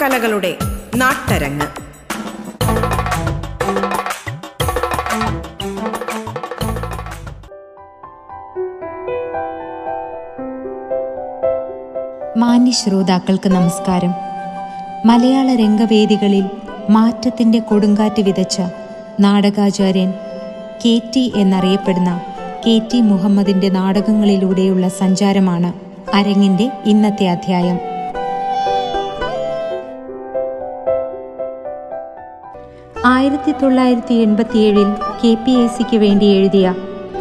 നാടകകലകളുടെ നാട്ടരങ്ങ്. മാന്യ ശ്രോതാക്കൾക്ക് നമസ്കാരം. മലയാള രംഗവേദികളിൽ മാറ്റത്തിന്റെ കൊടുങ്കാറ്റ് വിതച്ച നാടകാചാര്യൻ കെ ടി എന്നറിയപ്പെടുന്ന കെ ടി മുഹമ്മദിന്റെ നാടകങ്ങളിലൂടെയുള്ള സഞ്ചാരമാണ് അരങ്ങിന്റെ ഇന്നത്തെ അധ്യായം. ആയിരത്തി തൊള്ളായിരത്തി എൺപത്തിയേഴിൽ കെ പി എ സിക്ക് വേണ്ടി എഴുതിയ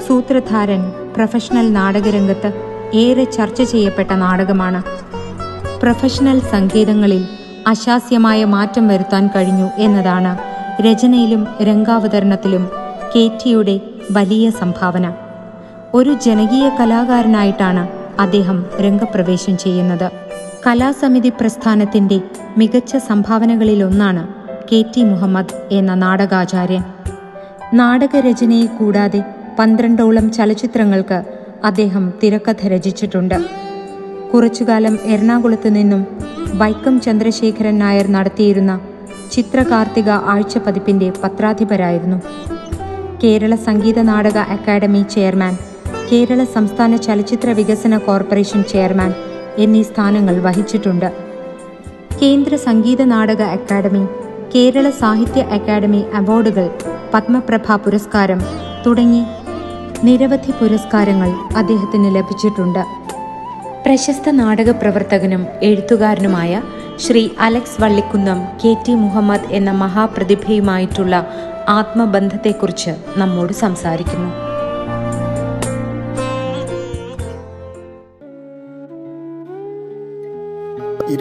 സൂത്രധാരൻ പ്രൊഫഷണൽ നാടകരംഗത്ത് ഏറെ ചർച്ച ചെയ്യപ്പെട്ട നാടകമാണ്. പ്രൊഫഷണൽ സംഗീതങ്ങളിൽ അശാസ്യമായ മാറ്റം വരുത്താൻ കഴിഞ്ഞു എന്നതാണ് രചനയിലും രംഗാവതരണത്തിലും കെ ടിയുടെ വലിയ സംഭാവന. ഒരു ജനകീയ കലാകാരനായിട്ടാണ് അദ്ദേഹം രംഗപ്രവേശം ചെയ്യുന്നത്. കലാസമിതി പ്രസ്ഥാനത്തിന്റെ മികച്ച സംഭാവനകളിലൊന്നാണ് കെ ടി മുഹമ്മദ് എന്ന നാടകാചാര്യൻ. നാടകരചനയെ കൂടാതെ പന്ത്രണ്ടോളം ചലച്ചിത്രങ്ങൾക്ക് അദ്ദേഹം തിരക്കഥ രചിച്ചിട്ടുണ്ട്. കുറച്ചുകാലം എറണാകുളത്ത് നിന്നും വൈക്കം ചന്ദ്രശേഖരൻ നായർ നടത്തിയിരുന്ന ചിത്രകാർത്തിക ആഴ്ച പതിപ്പിന്റെ പത്രാധിപരായിരുന്നു. കേരള സംഗീത നാടക അക്കാദമി ചെയർമാൻ കേരള സംസ്ഥാന ചലച്ചിത്ര വികസന കോർപ്പറേഷൻ ചെയർമാൻ എന്നീ സ്ഥാനങ്ങൾ വഹിച്ചിട്ടുണ്ട്. കേന്ദ്ര സംഗീത നാടക അക്കാദമി കേരള സാഹിത്യ അക്കാദമി അവാർഡുകൾ പത്മപ്രഭ പുരസ്കാരം തുടങ്ങി നിരവധി പുരസ്കാരങ്ങൾ അദ്ദേഹത്തിന് ലഭിച്ചിട്ടുണ്ട്. പ്രശസ്ത നാടക പ്രവർത്തകനും എഴുത്തുകാരനുമായ Shri Alex Vallikkunnam K T Muhammad എന്ന മഹാപ്രതിഭയുമായിട്ടുള്ള ആത്മബന്ധത്തെക്കുറിച്ച് നമ്മോട് സംസാരിക്കുന്നു.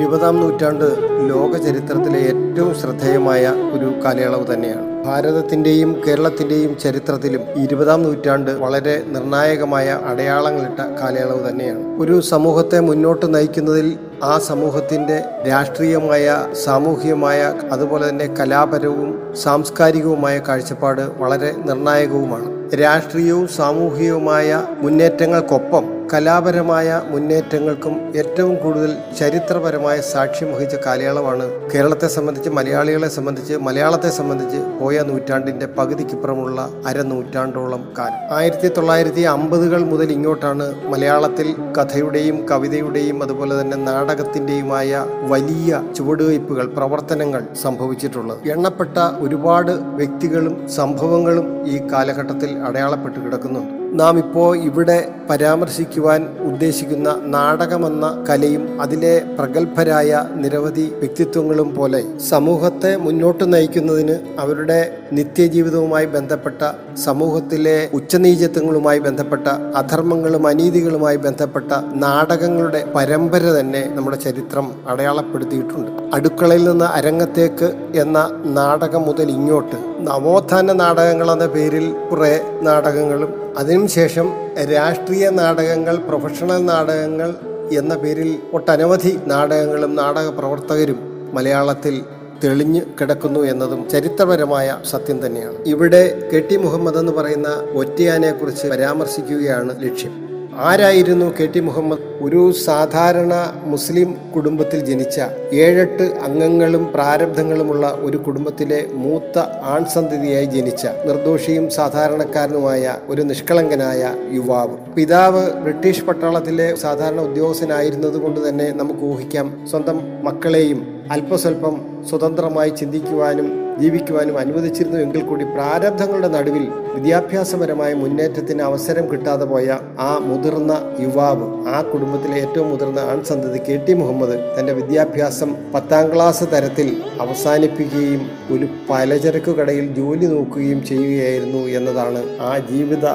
ഇരുപതാം നൂറ്റാണ്ട് ലോക ചരിത്രത്തിലെ ഏറ്റവും ശ്രദ്ധേയമായ ഒരു കാലയളവ് തന്നെയാണ്. ഭാരതത്തിന്റെയും കേരളത്തിന്റെയും ചരിത്രത്തിലും ഇരുപതാം നൂറ്റാണ്ട് വളരെ നിർണായകമായ അടയാളങ്ങളിട്ട കാലയളവ് തന്നെയാണ്. ഒരു സമൂഹത്തെ മുന്നോട്ട് നയിക്കുന്നതിൽ ആ സമൂഹത്തിന്റെ രാഷ്ട്രീയമായ സാമൂഹികമായ അതുപോലെ തന്നെ കലാപരവും സാംസ്കാരികവുമായ കാഴ്ചപ്പാട് വളരെ നിർണായകവുമാണ്. രാഷ്ട്രീയവും സാമൂഹികവുമായ മുന്നേറ്റങ്ങൾക്കൊപ്പം കലാപരമായ മുന്നേറ്റങ്ങൾക്കും ഏറ്റവും കൂടുതൽ ചരിത്രപരമായ സാക്ഷ്യം വഹിച്ച കാലയളവാണ് കേരളത്തെ സംബന്ധിച്ച് മലയാളികളെ സംബന്ധിച്ച് മലയാളത്തെ സംബന്ധിച്ച് പോയ നൂറ്റാണ്ടിന്റെ പകുതിക്കിപ്പുറമുള്ള അരനൂറ്റാണ്ടോളം കാലം. ആയിരത്തി തൊള്ളായിരത്തി അമ്പതുകൾ മുതൽ ഇങ്ങോട്ടാണ് മലയാളത്തിൽ കഥയുടെയും കവിതയുടെയും അതുപോലെ തന്നെ നാടകത്തിന്റെയുമായ വലിയ ചുവടുവയ്പ്പുകൾ പ്രവർത്തനങ്ങൾ സംഭവിച്ചിട്ടുള്ളത്. എണ്ണപ്പെട്ട ഒരുപാട് വ്യക്തികളും സംഭവങ്ങളും ഈ കാലഘട്ടത്തിൽ അടയാളപ്പെട്ട് കിടക്കുന്നുണ്ട്. നാം ഇപ്പോൾ ഇവിടെ പരാമർശിക്കുവാൻ ഉദ്ദേശിക്കുന്ന നാടകമെന്ന കലയും അതിലെ പ്രഗത്ഭരായ നിരവധി വ്യക്തിത്വങ്ങളും പോലെ സമൂഹത്തെ മുന്നോട്ട് നയിക്കുന്നതിന് അവരുടെ നിത്യജീവിതവുമായി ബന്ധപ്പെട്ട സമൂഹത്തിലെ ഉച്ചനീചത്വങ്ങളുമായി ബന്ധപ്പെട്ട അധർമ്മങ്ങളും അനീതികളുമായി ബന്ധപ്പെട്ട നാടകങ്ങളുടെ പരമ്പര തന്നെ നമ്മുടെ ചരിത്രം അടയാളപ്പെടുത്തിയിട്ടുണ്ട്. അടുക്കളയിൽ നിന്ന് അരങ്ങത്തേക്ക് എന്ന നാടകം മുതൽ ഇങ്ങോട്ട് നവോത്ഥാന നാടകങ്ങൾ എന്ന പേരിൽ കുറേ നാടകങ്ങളും അതിനുശേഷം രാഷ്ട്രീയ നാടകങ്ങൾ പ്രൊഫഷണൽ നാടകങ്ങൾ എന്ന പേരിൽ ഒട്ടനവധി നാടകങ്ങളും നാടക പ്രവർത്തകരും മലയാളത്തിൽ തെളിഞ്ഞു കിടക്കുന്നു എന്നതും ചരിത്രപരമായ സത്യം തന്നെയാണ്. ഇവിടെ കെ ടി മുഹമ്മദ് എന്ന് പറയുന്ന ഒറ്റയാനെക്കുറിച്ച് പരാമർശിക്കുകയാണ് ലക്ഷ്യം. ആരായിരുന്നു കെ ടി മുഹമ്മദ്? ഒരു സാധാരണ മുസ്ലിം കുടുംബത്തിൽ ജനിച്ച ഏഴെട്ട് അംഗങ്ങളും പ്രാരബ്ധങ്ങളുമുള്ള ഒരു കുടുംബത്തിലെ മൂത്ത ആൺസന്തതിയായി ജനിച്ച നിർദോഷിയും സാധാരണക്കാരനുമായ ഒരു നിഷ്കളങ്കനായ യുവാവ്. പിതാവ് ബ്രിട്ടീഷ് പട്ടാളത്തിലെ സാധാരണ ഉദ്യോഗസ്ഥനായിരുന്നത് കൊണ്ട് തന്നെ നമുക്ക് ഊഹിക്കാം. സ്വന്തം മക്കളെയും അല്പസ്വല്പം സ്വതന്ത്രമായി ചിന്തിക്കുവാനും ജീവിക്കുവാനും അനുവദിച്ചിരുന്നു എങ്കിൽ കൂടി പ്രാരബ്ധങ്ങളുടെ നടുവിൽ വിദ്യാഭ്യാസപരമായ മുന്നേറ്റത്തിന് അവസരം കിട്ടാതെ പോയ ആ മുതിർന്ന യുവാവ് ആ കുടുംബത്തിലെ ഏറ്റവും മുതിർന്ന ആൺസന്തതി കെ ടി മുഹമ്മദ് തന്റെ വിദ്യാഭ്യാസം പത്താം ക്ലാസ് തരത്തിൽ അവസാനിപ്പിക്കുകയും ഒരു പലചരക്ക് കടയിൽ ജോലി നോക്കുകയും ചെയ്യുകയായിരുന്നു എന്നതാണ് ആ ജീവിത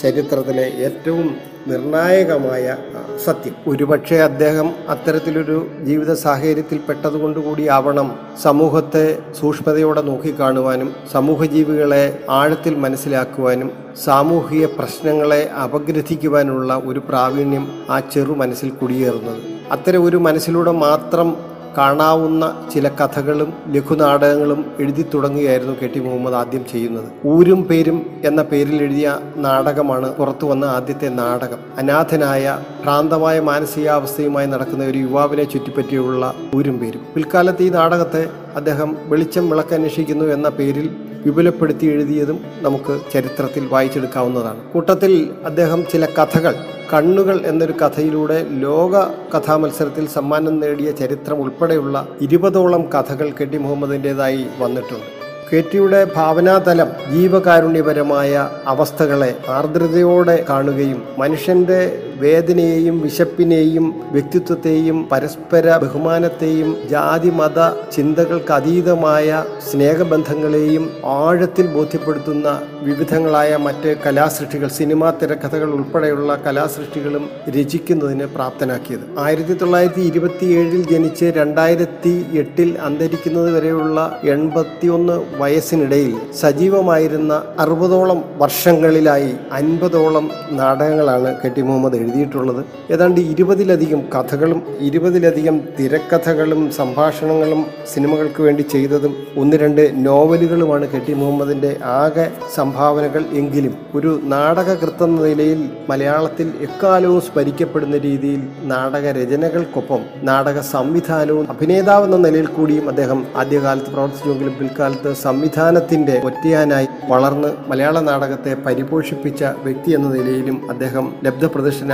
ചരിത്രത്തിലെ ഏറ്റവും നിർണായകമായ സത്യം. ഒരുപക്ഷെ അദ്ദേഹം അത്തരത്തിലൊരു ജീവിത സാഹചര്യത്തിൽ പെട്ടതുകൊണ്ടുകൂടി ആവണം സമൂഹത്തെ സൂക്ഷ്മതയോടെ നോക്കിക്കാണുവാനും സമൂഹജീവികളെ ആഴത്തിൽ മനസ്സിലാക്കുവാനും സാമൂഹിക പ്രശ്നങ്ങളെ അപഗ്രഥിക്കുവാനുള്ള ഒരു പ്രാവീണ്യം ആ ചെറു മനസ്സിൽ കുടിയേറുന്നത്. അത്തരം ഒരു മനസ്സിലൂടെ മാത്രം കാണാവുന്ന ചില കഥകളും ലഘുനാടകങ്ങളും എഴുതി തുടങ്ങുകയായിരുന്നു കെ ടി മുഹമ്മദ് ആദ്യം ചെയ്യുന്നത്. ഊരും പേരും എന്ന പേരിൽ എഴുതിയ നാടകമാണ് പുറത്തു വന്ന ആദ്യത്തെ നാടകം. അനാഥനായ ഭ്രാന്തമായ മാനസികാവസ്ഥയുമായി നടക്കുന്ന ഒരു യുവാവിനെ ചുറ്റിപ്പറ്റിയുള്ള ഊരും പേരും. പിൽക്കാലത്ത് ഈ നാടകത്തെ അദ്ദേഹം വെളിച്ചം വിളക്കന്വേഷിക്കുന്നു എന്ന പേരിൽ വിപുലപ്പെടുത്തി എഴുതിയതും നമുക്ക് ചരിത്രത്തിൽ വായിച്ചെടുക്കാവുന്നതാണ്. കൂട്ടത്തിൽ അദ്ദേഹം ചില കഥകൾ കണ്ണുകൾ എന്നൊരു കഥയിലൂടെ ലോക കഥാമത്സരത്തിൽ സമ്മാനം നേടിയ ചരിത്രം ഉൾപ്പെടെയുള്ള ഇരുപതോളം കഥകൾ കെ ടി മുഹമ്മദിന്റെതായി വന്നിട്ടുണ്ട്. കെ ടിയുടെ ഭാവനാതലം ജീവകാരുണ്യപരമായ അവസ്ഥകളെ ആർദ്രതയോടെ കാണുകയും മനുഷ്യന്റെ വേദനയെയും വിശപ്പിനെയും വ്യക്തിത്വത്തെയും പരസ്പര ബഹുമാനത്തെയും ജാതി മത ചിന്തകൾക്ക് അതീതമായ സ്നേഹബന്ധങ്ങളെയും ആഴത്തിൽ ബോധ്യപ്പെടുത്തുന്ന വിവിധങ്ങളായ മറ്റ് കലാസൃഷ്ടികൾ സിനിമാ തിരക്കഥകൾ ഉൾപ്പെടെയുള്ള കലാസൃഷ്ടികളും രചിക്കുന്നതിന് പ്രാപ്തനാക്കിയത്. ആയിരത്തി തൊള്ളായിരത്തി ഇരുപത്തിയേഴിൽ ജനിച്ച് രണ്ടായിരത്തി എട്ടിൽ അന്തരിക്കുന്നത് വരെയുള്ള എൺപത്തിയൊന്ന് വയസ്സിനിടയിൽ സജീവമായിരുന്ന അറുപതോളം വർഷങ്ങളിലായി അൻപതോളം നാടകങ്ങളാണ് കെട്ടി മുഹമ്മദ് മുഹമ്മദ് എഴുതിയിട്ടുള്ളത്. ഏതാണ്ട് ഇരുപതിലധികം കഥകളും ഇരുപതിലധികം തിരക്കഥകളും സംഭാഷണങ്ങളും സിനിമകൾക്ക് വേണ്ടി ചെയ്തതും ഒന്ന് രണ്ട് നോവലുകളുമാണ് കെ ടി മുഹമ്മദിന്റെ ആകെ സംഭാവനകൾ എങ്കിലും. ഒരു നാടകകൃത്ത് എന്ന നിലയിൽ മലയാളത്തിൽ എക്കാലവും സ്മരിക്കപ്പെടുന്ന രീതിയിൽ നാടക രചനകൾക്കൊപ്പം നാടക സംവിധാനവും അഭിനേതാവ് എന്ന നിലയിൽ കൂടിയും അദ്ദേഹം ആദ്യകാലത്ത് പ്രവർത്തിച്ചുവെങ്കിലും പിൽക്കാലത്ത് സംവിധാനത്തിന്റെ ഒറ്റയാനായി വളർന്ന് മലയാള നാടകത്തെ പരിപോഷിപ്പിച്ച വ്യക്തി എന്ന നിലയിലും അദ്ദേഹം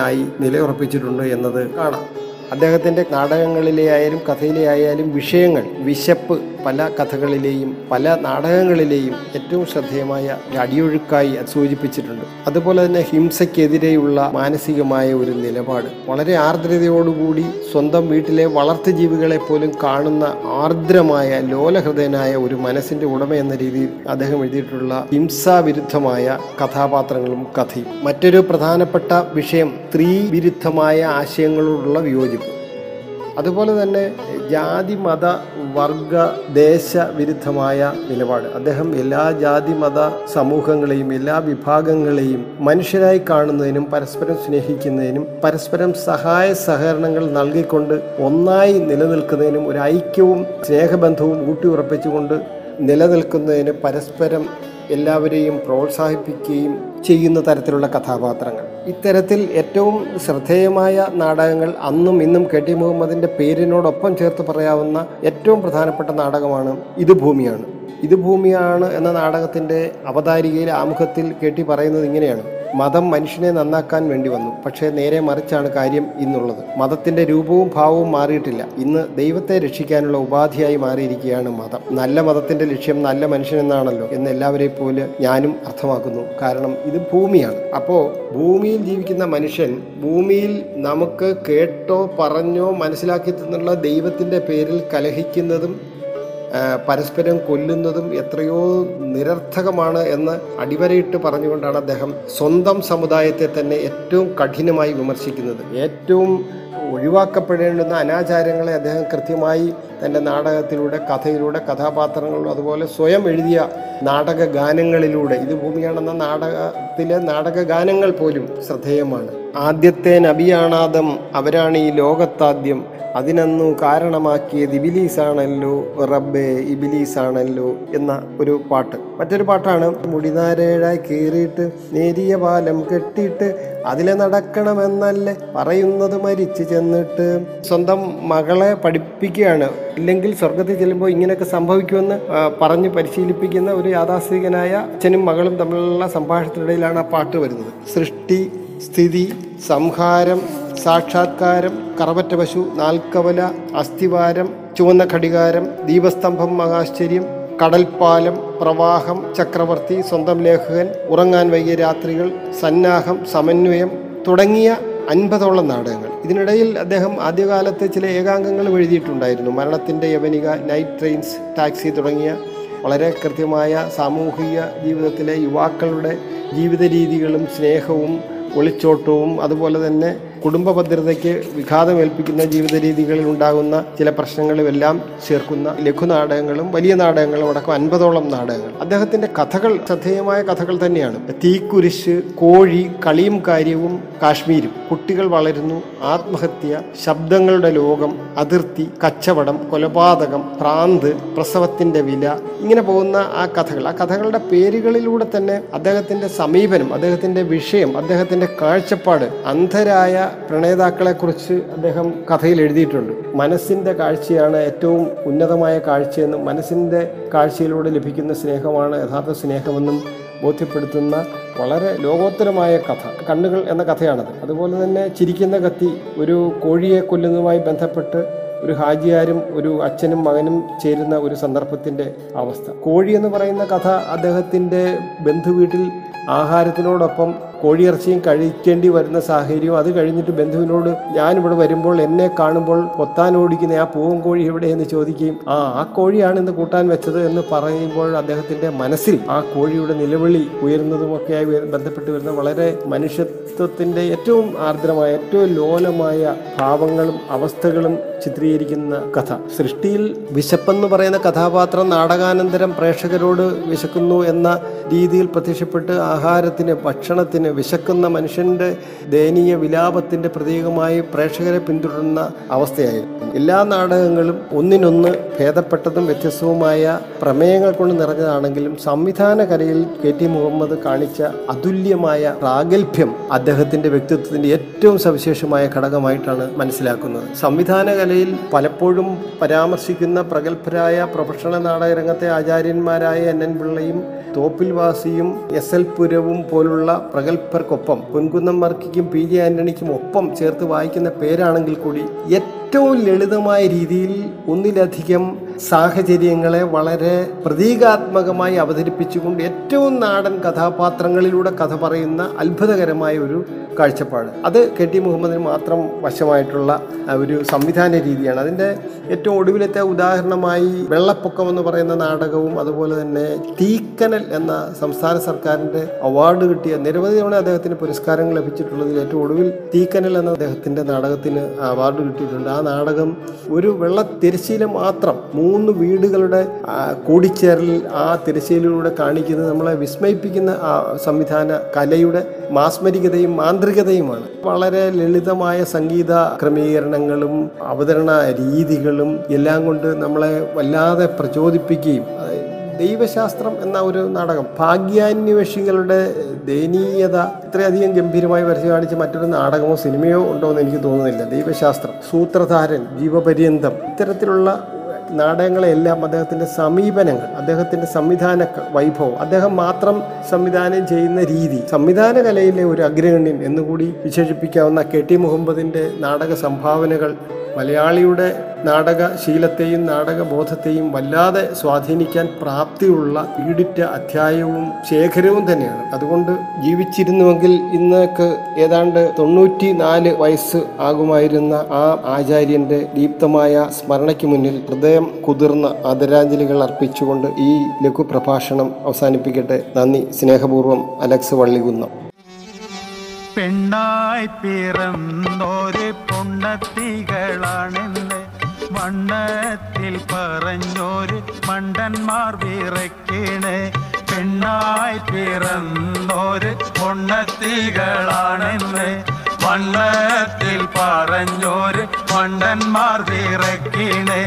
ലബ്ധപ്രദർശനായി നിലയുറപ്പിച്ചിട്ടുണ്ട് എന്നത് കാണാം. അദ്ദേഹത്തിന്റെ നാടകങ്ങളിലെ ആയാലും കഥയിലെ ആയാലും വിഷയങ്ങൾ വിശപ്പ് പല കഥകളിലെയും പല നാടകങ്ങളിലെയും ഏറ്റവും ശ്രദ്ധേയമായ അടിയൊഴുക്കായി സൂചിപ്പിച്ചിട്ടുണ്ട്. അതുപോലെ തന്നെ ഹിംസയ്ക്കെതിരെയുള്ള മാനസികമായ ഒരു നിലപാട്. വളരെ ആർദ്രതയോടുകൂടി സ്വന്തം വീട്ടിലെ വളർത്തു ജീവികളെ പോലും കാണുന്ന ആർദ്രമായ ലോലഹൃദയനായ ഒരു മനസ്സിന്റെ ഉടമ എന്ന രീതിയിൽ അദ്ദേഹം എഴുതിയിട്ടുള്ള ഹിംസാവിരുദ്ധമായ കഥാപാത്രങ്ങളും കഥയും. മറ്റൊരു പ്രധാനപ്പെട്ട വിഷയം സ്ത്രീ വിരുദ്ധമായ ആശയങ്ങളോടുള്ള വിയോജിപ്പ്. അതുപോലെ തന്നെ ജാതി മത വർഗ ദേശ വിരുദ്ധമായ നിലപാട്. അദ്ദേഹം എല്ലാ ജാതി മത സമൂഹങ്ങളെയും എല്ലാ വിഭാഗങ്ങളെയും മനുഷ്യരായി കാണുന്നതിനും പരസ്പരം സ്നേഹിക്കുന്നതിനും പരസ്പരം സഹായ സഹകരണങ്ങൾ നൽകിക്കൊണ്ട് ഒന്നായി നിലനിൽക്കുന്നതിനും ഒരു ഐക്യവും സ്നേഹബന്ധവും ഊട്ടിയുറപ്പിച്ചുകൊണ്ട് നിലനിൽക്കുന്നതിന് പരസ്പരം എല്ലാവരെയും പ്രോത്സാഹിപ്പിക്കുകയും ചെയ്യുന്ന തരത്തിലുള്ള കഥാപാത്രങ്ങൾ. ഇത്തരത്തിൽ ഏറ്റവും ശ്രദ്ധേയമായ നാടകങ്ങൾ അന്നും ഇന്നും കെ ടി മുഹമ്മദിന്റെ പേരിനോടൊപ്പം ചേർത്ത് പറയാവുന്ന ഏറ്റവും പ്രധാനപ്പെട്ട നാടകമാണ് ഇത് ഭൂമിയാണ്. ഇത് ഭൂമിയാണ് എന്ന നാടകത്തിന്റെ അവതാരികയിൽ ആമുഖത്തിൽ കെ ടി പറയുന്നത് ഇങ്ങനെയാണ്. മതം മനുഷ്യനെ നന്നാക്കാൻ വേണ്ടി വന്നു. പക്ഷേ നേരെ മറിച്ചാണ് കാര്യം ഇന്നുള്ളത്. മതത്തിന്റെ രൂപവും ഭാവവും മാറിയിട്ടില്ല. ഇന്ന് ദൈവത്തെ രക്ഷിക്കാനുള്ള ഉപാധിയായി മാറിയിരിക്കുകയാണ് മതം. നല്ല മതത്തിന്റെ ലക്ഷ്യം നല്ല മനുഷ്യനെന്നാണല്ലോ എന്ന് എല്ലാവരെയും പോലെ ഞാനും അർത്ഥമാക്കുന്നു. കാരണം ഇത് ഭൂമിയാണ്. അപ്പോൾ ഭൂമിയിൽ ജീവിക്കുന്ന മനുഷ്യൻ ഭൂമിയിൽ നമുക്ക് കേട്ടോ പറഞ്ഞോ മനസ്സിലാക്കി തന്നുള്ള ദൈവത്തിന്റെ പേരിൽ കലഹിക്കുന്നതും പരസ്പരം കൊല്ലുന്നതും എത്രയോ നിരർത്ഥകമാണ് എന്ന് അടിവരയിട്ട് പറഞ്ഞുകൊണ്ടാണ് അദ്ദേഹം സ്വന്തം സമുദായത്തെ തന്നെ ഏറ്റവും കഠിനമായി വിമർശിക്കുന്നത്. ഏറ്റവും ഒഴിവാക്കപ്പെടേണ്ടുന്ന അനാചാരങ്ങളെ അദ്ദേഹം കൃത്യമായി തന്റെ നാടകത്തിലൂടെ കഥയിലൂടെ കഥാപാത്രങ്ങളിലും അതുപോലെ സ്വയം എഴുതിയ നാടക ഗാനങ്ങളിലൂടെ ഇത് ഭൂമിയാണെന്ന നാടകത്തിലെ നാടക ഗാനങ്ങൾ പോലും ശ്രദ്ധേയമാണ്. ആദ്യത്തെ നബിയാണാദം അവരാണ് ഈ ലോകത്താദ്യം അതിനന്നു കാരണമാക്കിയത് ഇബിലീസാണല്ലോ റബ്ബേ ഇബിലീസാണല്ലോ എന്ന ഒരു പാട്ട്. മറ്റൊരു പാട്ടാണ് മുടിനാരേഴായി കീറിയിട്ട് നേരിയ പാലം കെട്ടിയിട്ട് അതിലെ നടക്കണമെന്നല്ലേ പറയുന്നത് മരിച്ചു ചെന്നിട്ട്. സ്വന്തം മകളെ പഠിപ്പിക്കുകയാണ് ഇല്ലെങ്കിൽ സ്വർഗത്തിൽ ചെല്ലുമ്പോൾ ഇങ്ങനെയൊക്കെ സംഭവിക്കുമെന്ന് പറഞ്ഞ് പരിശീലിപ്പിക്കുന്ന ഒരു യാഥാസ്ഥികനായ അച്ഛനും മകളും തമ്മിലുള്ള സംഭാഷണത്തിനിടയിലാണ് ആ പാട്ട് വരുന്നത്. സൃഷ്ടി സ്ഥിതി സംഹാരം സാക്ഷാത്കാരം കറവറ്റ പശു നാൽക്കവല അസ്ഥിവാരം ചുവന്ന ഘടികാരം ദീപസ്തംഭം മഹാശ്ചര്യം കടൽപ്പാലം പ്രവാഹം ചക്രവർത്തി സ്വന്തം ലേഖകൻ ഉറങ്ങാൻ വൈകിയ രാത്രികൾ സന്നാഹം സമന്വയം തുടങ്ങിയ അൻപതോളം നാടകങ്ങൾ. ഇതിനിടയിൽ അദ്ദേഹം ആദ്യകാലത്ത് ചില ഏകാംഗങ്ങൾ എഴുതിയിട്ടുണ്ടായിരുന്നു. മരണത്തിന്റെ യവനിക നൈറ്റ് ട്രെയിൻസ് ടാക്സി തുടങ്ങിയ വളരെ കൃത്യമായ സാമൂഹിക ജീവിതത്തിലെ യുവാക്കളുടെ ജീവിത രീതികളും സ്നേഹവും ഒളിച്ചോട്ടവും അതുപോലെ തന്നെ കുടുംബ ഭദ്രതയ്ക്ക് വിഘാതമേൽപ്പിക്കുന്ന ജീവിത രീതികളിൽ ഉണ്ടാകുന്ന ചില പ്രശ്നങ്ങളുമെല്ലാം ചേർക്കുന്ന ലഘുനാടകങ്ങളും വലിയ നാടകങ്ങളും അടക്കം അൻപതോളം നാടകങ്ങൾ. അദ്ദേഹത്തിന്റെ കഥകൾ ശ്രദ്ധേയമായ കഥകൾ തന്നെയാണ്. തീക്കുരിശ് കോഴി കളിയും കാര്യവും കാശ്മീരും. കുട്ടികൾ വളരുന്നു ആത്മഹത്യ ശബ്ദങ്ങളുടെ ലോകം അതിർത്തി കച്ചവടം കൊലപാതകം പ്രാന്ത് പ്രസവത്തിന്റെ വില ഇങ്ങനെ പോകുന്ന ആ കഥകൾ. ആ കഥകളുടെ പേരുകളിലൂടെ തന്നെ അദ്ദേഹത്തിന്റെ സമീപനം അദ്ദേഹത്തിന്റെ വിഷയം അദ്ദേഹത്തിന്റെ കാഴ്ചപ്പാട് അന്ധരായ പ്രണേതാക്കളെ കുറിച്ച് അദ്ദേഹം കഥയിൽ എഴുതിയിട്ടുണ്ട് മനസ്സിന്റെ കാഴ്ചയാണ് ഏറ്റവും ഉന്നതമായ കാഴ്ചയെന്നും മനസ്സിന്റെ കാഴ്ചയിലൂടെ ലഭിക്കുന്ന സ്നേഹമാണ് യഥാർത്ഥ സ്നേഹമെന്നും ബോധ്യപ്പെടുത്തുന്ന വളരെ ലോകോത്തരമായ കഥ. കണ്ണുകൾ എന്ന കഥയാണത്. അതുപോലെ തന്നെ ചിരിക്കുന്ന കത്തി ഒരു കോഴിയെ കൊല്ലുന്നതുമായി ബന്ധപ്പെട്ട് ഒരു ഹാജിയാരും ഒരു അച്ഛനും മകനും ചേരുന്ന ഒരു സന്ദർഭത്തിന്റെ അവസ്ഥ. കോഴി എന്ന് പറയുന്ന കഥ അദ്ദേഹത്തിന്റെ ബന്ധുവീട്ടിൽ ആഹാരത്തിനോടൊപ്പം കോഴിയിറച്ചിയും കഴിക്കേണ്ടി വരുന്ന സാഹചര്യവും അത് കഴിഞ്ഞിട്ട് ബന്ധുവിനോട് ഞാനിവിടെ വരുമ്പോൾ എന്നെ കാണുമ്പോൾ കൊത്താൻ ഓടിക്കുന്ന ആ പൂവൻ കോഴി എവിടെ എന്ന് ചോദിക്കുകയും ആ ആ കോഴിയാണ് ഇന്ന് കൂട്ടാൻ വെച്ചത് എന്ന് പറയുമ്പോൾ അദ്ദേഹത്തിന്റെ മനസ്സിൽ ആ കോഴിയുടെ നിലവിളി ഉയരുന്നതുമൊക്കെയായി ബന്ധപ്പെട്ട് വരുന്ന വളരെ മനുഷ്യത്വത്തിന്റെ ഏറ്റവും ആർദ്രമായ ഏറ്റവും ലോലമായ ഭാവങ്ങളും അവസ്ഥകളും ചിത്രീകരിക്കുന്ന കഥ. സൃഷ്ടിയിൽ വിശപ്പെന്ന് പറയുന്ന കഥാപാത്രം നാടകാനന്തരം പ്രേക്ഷകരോട് വിശക്കുന്നു എന്ന രീതിയിൽ പ്രത്യക്ഷപ്പെട്ട് ആഹാരത്തിന് ഭക്ഷണത്തിന് വിശക്കുന്ന മനുഷ്യന്റെ ദയനീയ വിലാപത്തിന്റെ പ്രതീകമായി പ്രേക്ഷകരെ പിന്തുടരുന്ന അവസ്ഥയായിരുന്നു. എല്ലാ നാടകങ്ങളും ഒന്നിനൊന്ന് ഭേദപ്പെട്ടതും വ്യത്യസ്തവുമായ പ്രമേയങ്ങൾ കൊണ്ട് നിറഞ്ഞതാണെങ്കിലും സംവിധാന കലയിൽ കെ ടി മുഹമ്മദ് കാണിച്ച അതുല്യമായ പ്രാഗൽഭ്യം അദ്ദേഹത്തിന്റെ വ്യക്തിത്വത്തിന്റെ ഏറ്റവും സവിശേഷമായ ഘടകമായിട്ടാണ് മനസ്സിലാക്കുന്നത്. സംവിധാന കലയിൽ പലപ്പോഴും പരാമർശിക്കുന്ന പ്രഗത്ഭരായ പ്രൊഫഷണൽ നാടകരംഗത്തെ ആചാര്യന്മാരായ എൻ എൻ പിള്ളയും തോപ്പിൽ വാസിയും എസ് എൽ പുരവും പോലുള്ള പ്രഗത്ഭർക്കൊപ്പം പൊൻകുന്നം വർക്കിക്കും പി ജെ ആന്റണിക്കും ഒപ്പം ചേർത്ത് വായിക്കുന്ന പേരാണെങ്കിൽ കൂടി ഏറ്റവും ലളിതമായ രീതിയിൽ ഒന്നിലധികം സാഹചര്യങ്ങളെ വളരെ പ്രതീകാത്മകമായി അവതരിപ്പിച്ചുകൊണ്ട് ഏറ്റവും നാടൻ കഥാപാത്രങ്ങളിലൂടെ കഥ പറയുന്ന അത്ഭുതകരമായ ഒരു കാഴ്ചപ്പാട്. അത് കെ ടി മുഹമ്മദിന് മാത്രം വശമായിട്ടുള്ള ഒരു സംവിധാന രീതിയാണ്. അതിന്റെ ഏറ്റവും ഒടുവിലത്തെ ഉദാഹരണമായി വെള്ളപ്പൊക്കം എന്ന് പറയുന്ന നാടകവും അതുപോലെ തന്നെ തീക്കനൽ എന്ന സംസ്ഥാന സർക്കാരിന്റെ അവാർഡ് കിട്ടിയ നിരവധി തവണ അദ്ദേഹത്തിന് പുരസ്കാരങ്ങൾ ലഭിച്ചിട്ടുള്ളതിൽ ഏറ്റവും ഒടുവിൽ തീക്കനൽ എന്ന അദ്ദേഹത്തിന്റെ നാടകത്തിന് അവാർഡ് കിട്ടിയിട്ടുണ്ട്. ആ നാടകം ഒരു വെള്ള തിരശ്ശീല മാത്രം മൂന്ന് വീടുകളുടെ കൂടിച്ചേരൽ ആ തിരശ്ശീലയിലൂടെ കാണിക്കുന്നത് നമ്മളെ വിസ്മയിപ്പിക്കുന്ന ആ സംവിധാന കലയുടെ മാസ്മരികതയും മാന്ത്രികതയുമാണ്. വളരെ ലളിതമായ സംഗീത ക്രമീകരണങ്ങളും അവതരണ രീതികളും എല്ലാം കൊണ്ട് നമ്മളെ വല്ലാതെ പ്രചോദിപ്പിക്കുകയും ദൈവശാസ്ത്രം എന്ന ഒരു നാടകം ഭാഗ്യാന്വേഷികളുടെ ദയനീയത ഇത്രയധികം ഗംഭീരമായി വരച്ചു കാണിച്ച മറ്റൊരു നാടകമോ സിനിമയോ ഉണ്ടോ എന്ന് എനിക്ക് തോന്നുന്നില്ല. ദൈവശാസ്ത്രം സൂത്രധാരൻ ജീവപര്യന്തം ഇത്തരത്തിലുള്ള നാടകങ്ങളെല്ലാം അദ്ദേഹത്തിന്റെ സമീപനങ്ങൾ അദ്ദേഹത്തിന്റെ സംവിധാന വൈഭവം അദ്ദേഹം മാത്രം സംവിധാനം ചെയ്യുന്ന രീതി സംവിധാന കലയിലെ ഒരു അഗ്രഗണ്യൻ എന്നുകൂടി വിശേഷിപ്പിക്കാവുന്ന കെ ടി മുഹമ്മദിന്റെ നാടക സംഭാവനകൾ മലയാളിയുടെ നാടകശീലത്തെയും നാടകബോധത്തെയും വല്ലാതെ സ്വാധീനിക്കാൻ പ്രാപ്തിയുള്ള ഈടിറ്റ അധ്യായവും ശേഖരവും തന്നെയാണ്. അതുകൊണ്ട് ജീവിച്ചിരുന്നുവെങ്കിൽ ഇന്നൊക്കെ ഏതാണ്ട് തൊണ്ണൂറ്റി നാല് വയസ്സ് ആകുമായിരുന്ന ആ ആചാര്യന്റെ ദീപ്തമായ സ്മരണയ്ക്ക് മുന്നിൽ ഹൃദയം കുതിർന്ന ആദരാഞ്ജലികൾ അർപ്പിച്ചുകൊണ്ട് ഈ ലഘു പ്രഭാഷണം അവസാനിപ്പിക്കട്ടെ. നന്ദി. സ്നേഹപൂർവം അലക്സ് വള്ളികുന്നം. പെണ്ണായി പിറന്നോര് പൊണ്ണത്തികളാണെന്ന് വണ്ണത്തിൽ പറഞ്ഞൊരു മണ്ടന്മാർ വിറയ്ക്കണ്. പെണ്ണായി പിറന്നോര് പൊണ്ണത്തികളാണെന്ന് വണ്ണത്തിൽ പറഞ്ഞോര് മണ്ടന്മാർ വിറയ്ക്കണ്.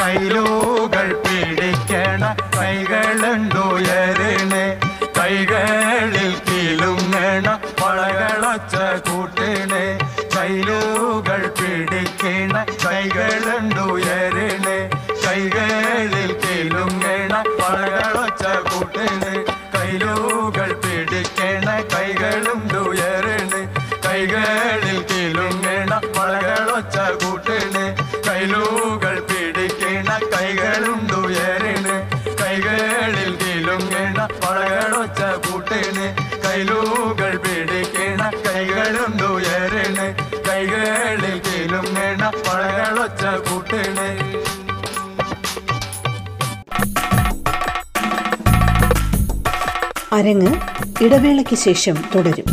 കൈലൂകൾ പിടിക്കണ കൈകളുണ്ടുയരണേ. കൈകളിൽ കിലുങ്ങണ വളകളൊച്ച കൂട്ടണേ. കൈലൂകൾ പിടിക്കണ കൈകളുണ്ടുയരണേ. കൈകളിൽ കിലുങ്ങണ വളകളൊച്ച കൂട്ടണ്. കൈലൂകൾ പിടിക്കണ കൈകളുണ്ടുയരണേ. കൈകളിൽ കിലുങ്ങണ വളകളൊച്ച കൂട്ടണ്. കൈലൂകൾ പിടിക്കണ കൈകളുണ്ടുയരണേ. കൈകളിൽ കിലുങ്ങണ വളകളൊച്ച കൂട്ടണ്. കൈലൂകൾ അരങ്ങ് ഇടവേളയ്ക്ക് ശേഷം തുടരും.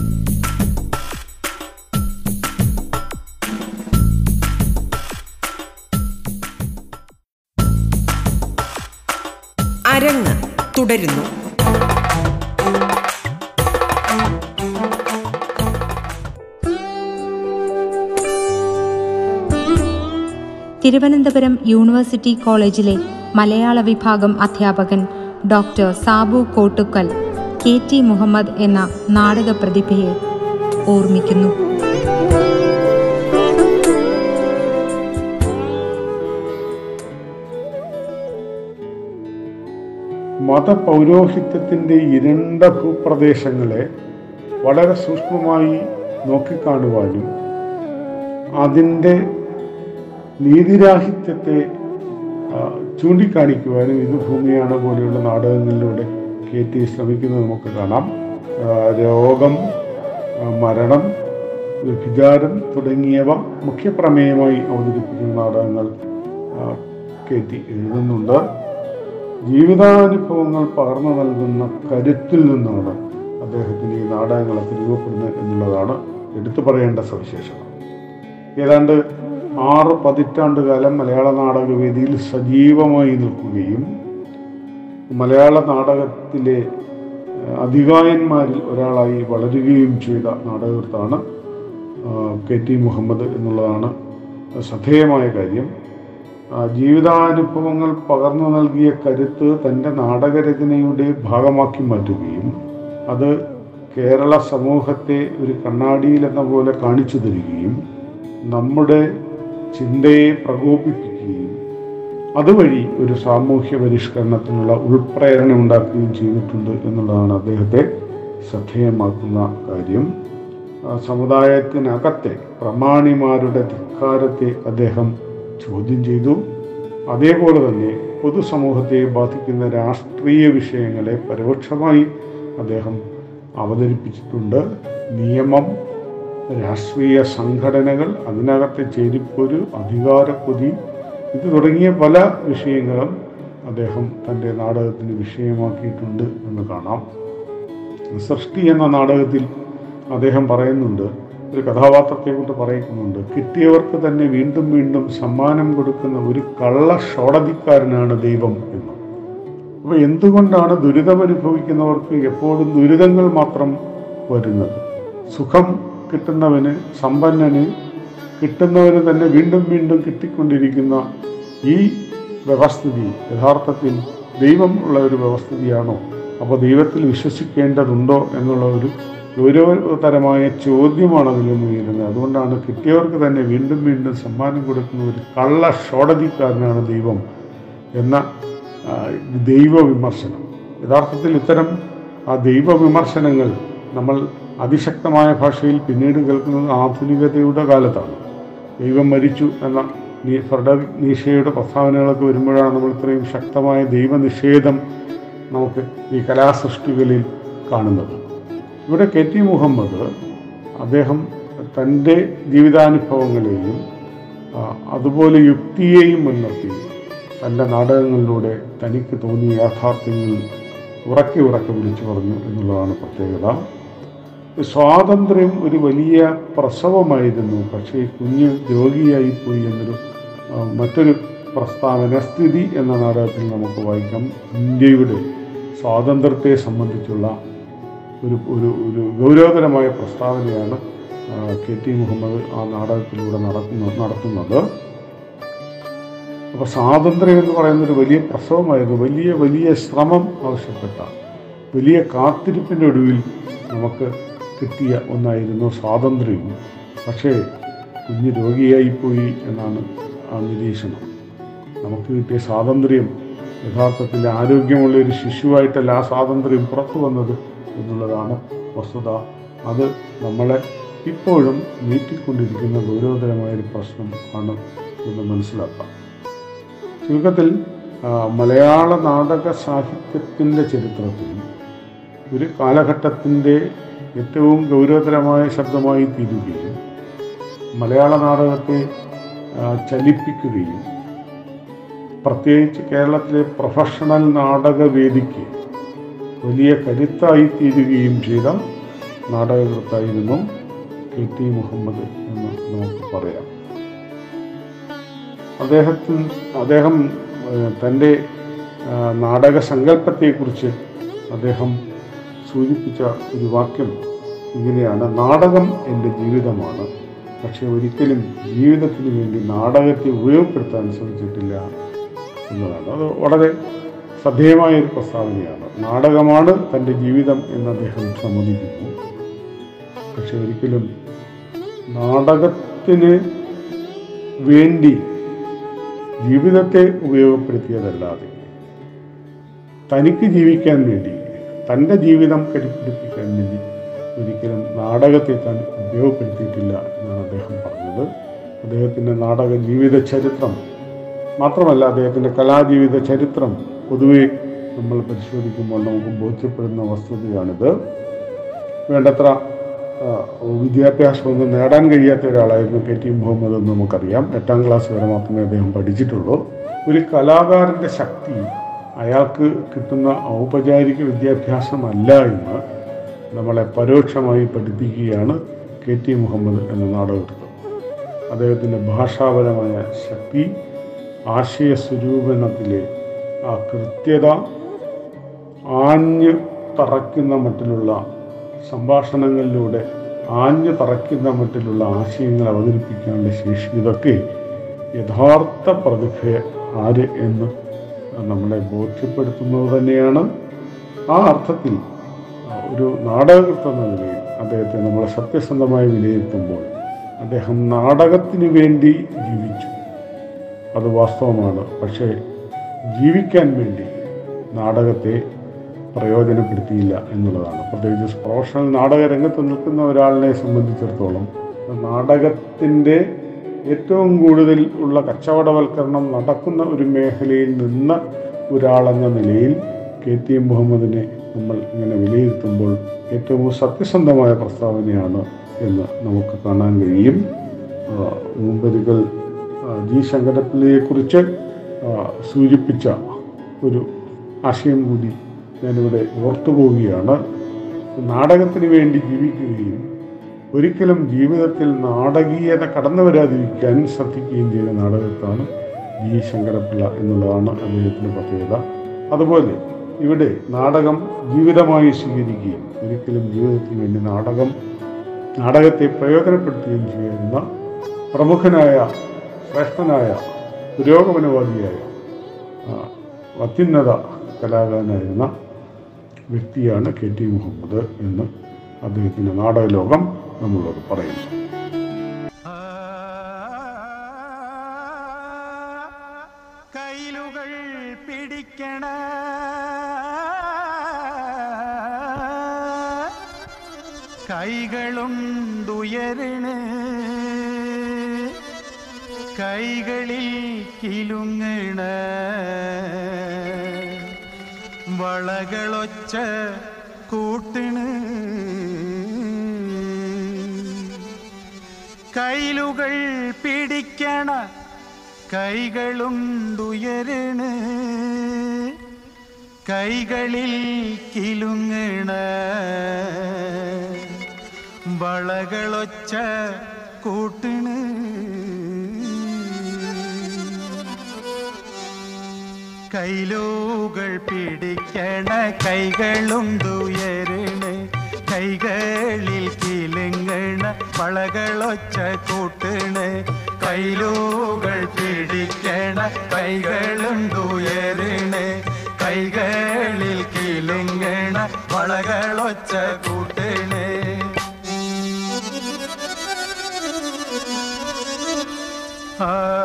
അരങ്ങ് തുടരുന്നു. തിരുവനന്തപുരം യൂണിവേഴ്സിറ്റി കോളേജിലെ മലയാള വിഭാഗം അധ്യാപകൻ doctor Sabu Kottukkal K T Muhammad എന്ന നാടക പ്രതിഭയെ ഓർമ്മിക്കുന്നു. മതപൗരോഹിത്യത്തിന്റെ ഇരുണ്ട ഭൂപ്രദേശങ്ങളെ വളരെ സൂക്ഷ്മമായി നോക്കിക്കാണുവാനും അതിന്റെ നീതിരാഹിത്യത്തെ ചൂണ്ടിക്കാണിക്കുവാനും ഇത് ഭൂമിയാണ് പോലെയുള്ള നാടകങ്ങളിലൂടെ കെ ടി ശ്രമിക്കുന്നത് നമുക്ക് കാണാം രോഗം മരണം വിചാരം തുടങ്ങിയവ മുഖ്യപ്രമേയമായി അവതരിപ്പിക്കുന്ന നാടകങ്ങൾ കയറ്റി എഴുതുന്നുണ്ട്. ജീവിതാനുഭവങ്ങൾ പകർന്നു നൽകുന്ന കരുത്തിൽ നിന്നാണ് അദ്ദേഹത്തിന് ഈ നാടകങ്ങളൊക്കെ രൂപപ്പെടുന്നത് എന്നുള്ളതാണ് എടുത്തു പറയേണ്ട സവിശേഷത. ഏതാണ്ട് ആറ് പതിറ്റാണ്ട് കാലം മലയാള നാടകവേദിയിൽ സജീവമായി നിൽക്കുകയും മലയാള നാടകത്തിലെ അധികായന്മാരിൽ ഒരാളായി വളരുകയും ചെയ്ത നാടകകൃത്താണ് കെ ടി മുഹമ്മദ് എന്നുള്ളതാണ് ശ്രദ്ധേയമായ കാര്യം. ജീവിതാനുഭവങ്ങൾ പകർന്നു നൽകിയ കരുത്ത് തന്റെ നാടകരചനയുടെ ഭാഗമാക്കി മാറ്റുകയും അത് കേരള സമൂഹത്തെ ഒരു കണ്ണാടിയിൽ എന്ന പോലെ കാണിച്ചു തരികയും നമ്മുടെ ചിന്തയെ പ്രകോപിപ്പിക്കുകയും അതുവഴി ഒരു സാമൂഹ്യ പരിഷ്കരണത്തിനുള്ള ഉൾപ്രേരണ ഉണ്ടാക്കുകയും ചെയ്തിട്ടുണ്ട് എന്നുള്ളതാണ് അദ്ദേഹത്തെ ശ്രദ്ധേയമാക്കുന്ന കാര്യം. സമുദായത്തിനകത്തെ പ്രമാണിമാരുടെ ധിക്കാരത്തെ അദ്ദേഹം ചോദ്യം ചെയ്തു. അതേപോലെ തന്നെ പൊതുസമൂഹത്തെ ബാധിക്കുന്ന രാഷ്ട്രീയ വിഷയങ്ങളെ പരോക്ഷമായി അദ്ദേഹം അവതരിപ്പിച്ചിട്ടുണ്ട്. നിയമം രാഷ്ട്രീയ സംഘടനകൾ അതിനകത്തെ ചേരിപ്പൊരു അധികാരപ്പൊതി ഇത് തുടങ്ങിയ പല വിഷയങ്ങളും അദ്ദേഹം തന്റെ നാടകത്തിന് വിഷയമാക്കിയിട്ടുണ്ട് എന്ന് കാണാം. സൃഷ്ടി എന്ന നാടകത്തിൽ അദ്ദേഹം പറയുന്നുണ്ട് ഒരു കഥാപാത്രത്തെ കൊണ്ട് പറയുന്നുണ്ട് കിട്ടിയവർക്ക് തന്നെ വീണ്ടും വീണ്ടും സമ്മാനം കൊടുക്കുന്ന ഒരു കള്ള ഷോടതിക്കാരനാണ് ദൈവം എന്ന്. അപ്പോൾ എന്തുകൊണ്ടാണ് ദുരിതമനുഭവിക്കുന്നവർക്ക് എപ്പോഴും ദുരിതങ്ങൾ മാത്രം വരുന്നത്? സുഖം കിട്ടുന്നവന് സമ്പന്നന് കിട്ടുന്നവന് തന്നെ വീണ്ടും വീണ്ടും കിട്ടിക്കൊണ്ടിരിക്കുന്ന ഈ വ്യവസ്ഥിതി യഥാർത്ഥത്തിൽ ദൈവം ഉള്ള ഒരു വ്യവസ്ഥിതിയാണോ? അപ്പോൾ ദൈവത്തിൽ വിശ്വസിക്കേണ്ടതുണ്ടോ എന്നുള്ള ഒരു ഗൗരവതരമായ ചോദ്യമാണ് അതിൽ നിന്ന് ഉയരുന്നത്. അതുകൊണ്ടാണ് കിട്ടിയവർക്ക് തന്നെ വീണ്ടും വീണ്ടും സമ്മാനം കൊടുക്കുന്ന ഒരു കള്ള ഷോടതിക്കാരനാണ് ദൈവം എന്ന ദൈവ വിമർശനം യഥാർത്ഥത്തിൽ ഇത്തരം ആ ദൈവ വിമർശനങ്ങൾ നമ്മൾ അതിശക്തമായ ഭാഷയിൽ പിന്നീട് കേൾക്കുന്നത് ആധുനികതയുടെ കാലത്താണ്. ദൈവം മരിച്ചു എന്ന ഫ്രെഡറിക് നീഷയുടെ പ്രസ്താവനകളൊക്കെ വരുമ്പോഴാണ് നമ്മൾ ഇത്രയും ശക്തമായ ദൈവനിഷേധം നമുക്ക് ഈ കലാസൃഷ്ടികളിൽ കാണുന്നത്. ഇവിടെ കെ ടി മുഹമ്മദ് അദ്ദേഹം തന്റെ ജീവിതാനുഭവങ്ങളെയും അതുപോലെ യുക്തിയെയും മുൻനിർത്തി തന്റെ നാടകങ്ങളിലൂടെ തനിക്ക് തോന്നിയ യാഥാർത്ഥ്യങ്ങൾ ഉറക്കി ഉറക്കി വിളിച്ചു പറഞ്ഞു എന്നുള്ളതാണ് പ്രത്യേകത. സ്വാതന്ത്ര്യം ഒരു വലിയ പ്രസവമായിരുന്നു. പക്ഷേ കുഞ്ഞ് രോഗിയായി പോയി എന്നൊരു മറ്റൊരു പ്രസ്താവന സ്ഥിതി എന്ന നാടകത്തിൽ നമുക്ക് വായിക്കാം. ഇന്ത്യയുടെ സ്വാതന്ത്ര്യത്തെ സംബന്ധിച്ചുള്ള ഒരു ഒരു ഒരു ഗൗരവതരമായ പ്രസ്താവനയാണ് കെ ടി മുഹമ്മദ് ആ നാടകത്തിലൂടെ നടക്കുന്ന നടത്തുന്നത്. അപ്പോൾ സ്വാതന്ത്ര്യം എന്ന് പറയുന്ന ഒരു വലിയ പ്രസവമായിരുന്നു. വലിയ വലിയ ശ്രമം ആവശ്യപ്പെട്ട വലിയ കാത്തിരിപ്പിന്റെ ഒടുവിൽ നമുക്ക് കിട്ടിയ ഒന്നായിരുന്നു സ്വാതന്ത്ര്യം പക്ഷേ കുഞ്ഞ് രോഗിയായിപ്പോയി എന്നാണ് ആ നിരീക്ഷണം. നമുക്ക് കിട്ടിയ സ്വാതന്ത്ര്യം യഥാർത്ഥത്തിൽ ആരോഗ്യമുള്ള ഒരു ശിശുവായിട്ടല്ല ആ സ്വാതന്ത്ര്യം പുറത്തു വന്നത് എന്നുള്ളതാണ് വസ്തുത. അത് നമ്മളെ ഇപ്പോഴും നീട്ടിക്കൊണ്ടിരിക്കുന്ന ഗൗരവതരമായൊരു പ്രശ്നം ആണ് എന്ന് മനസ്സിലാക്കാം. ചുരുക്കത്തിൽ മലയാള നാടക സാഹിത്യത്തിന്റെ ചരിത്രത്തിൽ ഒരു കാലഘട്ടത്തിന്റെ ഏറ്റവും ഗൗരവതരമായ ശബ്ദമായി തീരുകയും മലയാള നാടകത്തെ ചലിപ്പിക്കുകയും പ്രത്യേകിച്ച് കേരളത്തിലെ പ്രൊഫഷണൽ നാടകവേദിക്ക് വലിയ കരുത്തായി തീരുകയും ചെയ്ത നാടകകൃത്തായിരുന്നു കെ ടി മുഹമ്മദ് എന്ന് നമുക്ക് പറയാം. അദ്ദേഹത്തിൽ അദ്ദേഹം തന്റെ നാടക സങ്കല്പത്തെക്കുറിച്ച് അദ്ദേഹം സൂചിപ്പിച്ച ഒരു വാക്യം ഇങ്ങനെയാണ് നാടകം എന്റെ ജീവിതമാണ്. പക്ഷേ ഒരിക്കലും ജീവിതത്തിന് വേണ്ടി നാടകത്തെ ഉപയോഗപ്പെടുത്താൻ ശ്രമിച്ചിട്ടില്ല എന്നതാണ്. അത് വളരെ ശ്രദ്ധേയമായ ഒരു പ്രസ്താവനയാണ്. നാടകമാണ് തന്റെ ജീവിതം എന്ന് അദ്ദേഹം സമ്മതിക്കുന്നു. പക്ഷെ ഒരിക്കലും നാടകത്തിന് വേണ്ടി ജീവിതത്തെ ഉപയോഗപ്പെടുത്തിയതല്ലാതെ തനിക്ക് ജീവിക്കാൻ വേണ്ടി തന്റെ ജീവിതം കെട്ടിപ്പിടിപ്പിക്കാൻ വേണ്ടി ഒരിക്കലും നാടകത്തെ താൻ ഉപയോഗപ്പെടുത്തിയിട്ടില്ല എന്നാണ് അദ്ദേഹം പറഞ്ഞത്. അദ്ദേഹത്തിന്റെ നാടക ജീവിത ചരിത്രം മാത്രമല്ല അദ്ദേഹത്തിന്റെ കലാജീവിത ചരിത്രം പൊതുവെ നമ്മൾ പരിശോധിക്കുമ്പോൾ നമുക്ക് ബോധ്യപ്പെടുന്ന വസ്തുതയാണിത്. വേണ്ടത്ര വിദ്യാഭ്യാസമൊന്നും നേടാൻ കഴിയാത്ത ഒരാളായിരുന്നു കെ ടി മുഹമ്മദ് എന്ന് നമുക്കറിയാം. എട്ടാം ക്ലാസ് വരെ മാത്രമേ അദ്ദേഹം പഠിച്ചിട്ടുള്ളൂ. ഒരു കലാകാരന്റെ ശക്തി അയാൾക്ക് കിട്ടുന്ന ഔപചാരിക വിദ്യാഭ്യാസമല്ല എന്ന് നമ്മളെ പരോക്ഷമായി പഠിപ്പിക്കുകയാണ് കെ ടി മുഹമ്മദ് എന്ന നാടകത്തിൽ. അദ്ദേഹത്തിന്റെ ഭാഷാപരമായ ശക്തി ആശയ സ്വരൂപണത്തിലെ ആ കൃത്യത ആഞ്ഞു തറയ്ക്കുന്ന മട്ടിലുള്ള സംഭാഷണങ്ങളിലൂടെ ആഞ്ഞു തറയ്ക്കുന്ന മട്ടിലുള്ള ആശയങ്ങൾ അവതരിപ്പിക്കാനുള്ള ശേഷി ഇതൊക്കെ യഥാർത്ഥ പ്രതിഭ ആര് എന്ന് നമ്മളെ ബോധ്യപ്പെടുത്തുന്നത് തന്നെയാണ് ആ അർത്ഥത്തിൽ ഒരു നാടകകൃത്ത് എന്ന നിലയിൽ അദ്ദേഹത്തെ നമ്മൾ സത്യസന്ധമായി വിലയിരുത്തുമ്പോൾ അദ്ദേഹം നാടകത്തിന് വേണ്ടി ജീവിച്ചു. അത് വാസ്തവമാണ്. പക്ഷേ ജീവിക്കാൻ വേണ്ടി നാടകത്തെ പ്രയോജനപ്പെടുത്തിയില്ല എന്നുള്ളതാണ്. പ്രത്യേകിച്ച് പ്രൊഫഷണൽ നാടക രംഗത്ത് നിൽക്കുന്ന ഒരാളിനെ സംബന്ധിച്ചിടത്തോളം നാടകത്തിന്റെ ഏറ്റവും കൂടുതൽ ഉള്ള കച്ചവടവൽക്കരണം നടക്കുന്ന ഒരു മേഖലയിൽ നിന്ന് ഒരാളെന്ന നിലയിൽ കെ ടി എം മുഹമ്മദിനെ നമ്മൾ ഇങ്ങനെ വിലയിരുത്തുമ്പോൾ ഏറ്റവും സത്യസന്ധമായ പ്രസ്താവനയാണ് എന്ന് നമുക്ക് കാണാൻ കഴിയും. മുമ്പൊരിക്കൽ ജി ശങ്കരപ്പിള്ളയെക്കുറിച്ച് സൂചിപ്പിച്ച ഒരു ആശയം കൂടി ഞാനിവിടെ ഓർത്തുപോവുകയാണ്. നാടകത്തിന് വേണ്ടി ജീവിക്കുകയും ഒരിക്കലും ജീവിതത്തിൽ നാടകീയത കടന്നു വരാതിരിക്കാൻ ശ്രദ്ധിക്കുകയും ചെയ്ത നാടകത്താണ് ജി ശങ്കരപ്പിള്ള എന്നുള്ളതാണ് അദ്ദേഹത്തിന്റെ പ്രത്യേകത. അതുപോലെ ഇവിടെ നാടകം ജീവിതമായി സ്വീകരിക്കുകയും ഒരിക്കലും ജീവിതത്തിന് വേണ്ടി നാടകം നാടകത്തെ പ്രയോജനപ്പെടുത്തുകയും ചെയ്യുന്ന പ്രമുഖനായ ശ്രേഷ്ഠനായ പുരോഗമനവാദിയായ അത്യുന്നത കലാകാരനായിരുന്ന വ്യക്തിയാണ് കെ ടി മുഹമ്മദ് എന്ന് അദ്ദേഹത്തിന്റെ നാടകലോകം നമ്മളോട് പറയുന്നു കൈലുകൾ പിടിക്കണ കൈകളുണ്ടുയരണ്. കൈകളിൽ കിലുങ്ങണ വളകളൊച്ച കൂട്ടണ്. കൈലുകൾ പിടിക്കണ കൈകളുണ്ടുയരണ്. കൈകളിൽ കിലുങ്ങണ വളകളൊച്ച കൂട്ടണ്. കൈലൂകൾ പിടിക്കണ കൈകളുണ്ടുയരണ കൈകളിൽ കിലുങ്ങണ വളകളൊച്ച കൂട്ടണ്. കൈലൂകൾ പിടിക്കണ കൈകളുണ്ടുയരണ കൈകളിൽ കിലുങ്ങണ വളകളൊച്ച കൂട്ടണേ. ആ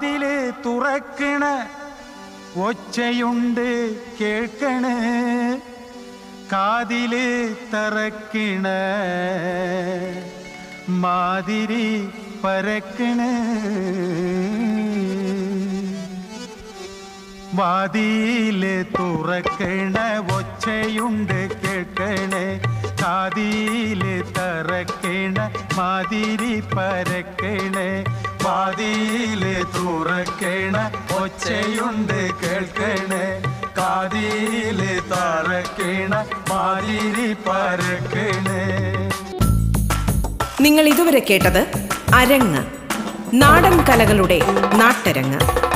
വാതിൽ തുറക്കണ ഒച്ചയുണ്ട് കേൾക്കണ കാതിൽ തറക്കണ മാതിരി പരക്കണ. വാതിൽ തുറക്കണ ഒച്ചയുണ്ട് കേൾക്കണ കാതിൽ തറക്കണ മാതിരി പരക്കണേ. വാതിയിൽ തുറക്കണ ഒച്ചയുണ്ട് കേൾക്കണേ. കാതിയിലെ തറക്കണ പാതിരി പരക്കണേ. നിങ്ങൾ ഇതുവരെ കേട്ടത് അരങ്ങ്. നാടൻ കലകളുടെ നാട്ടരങ്ങ്.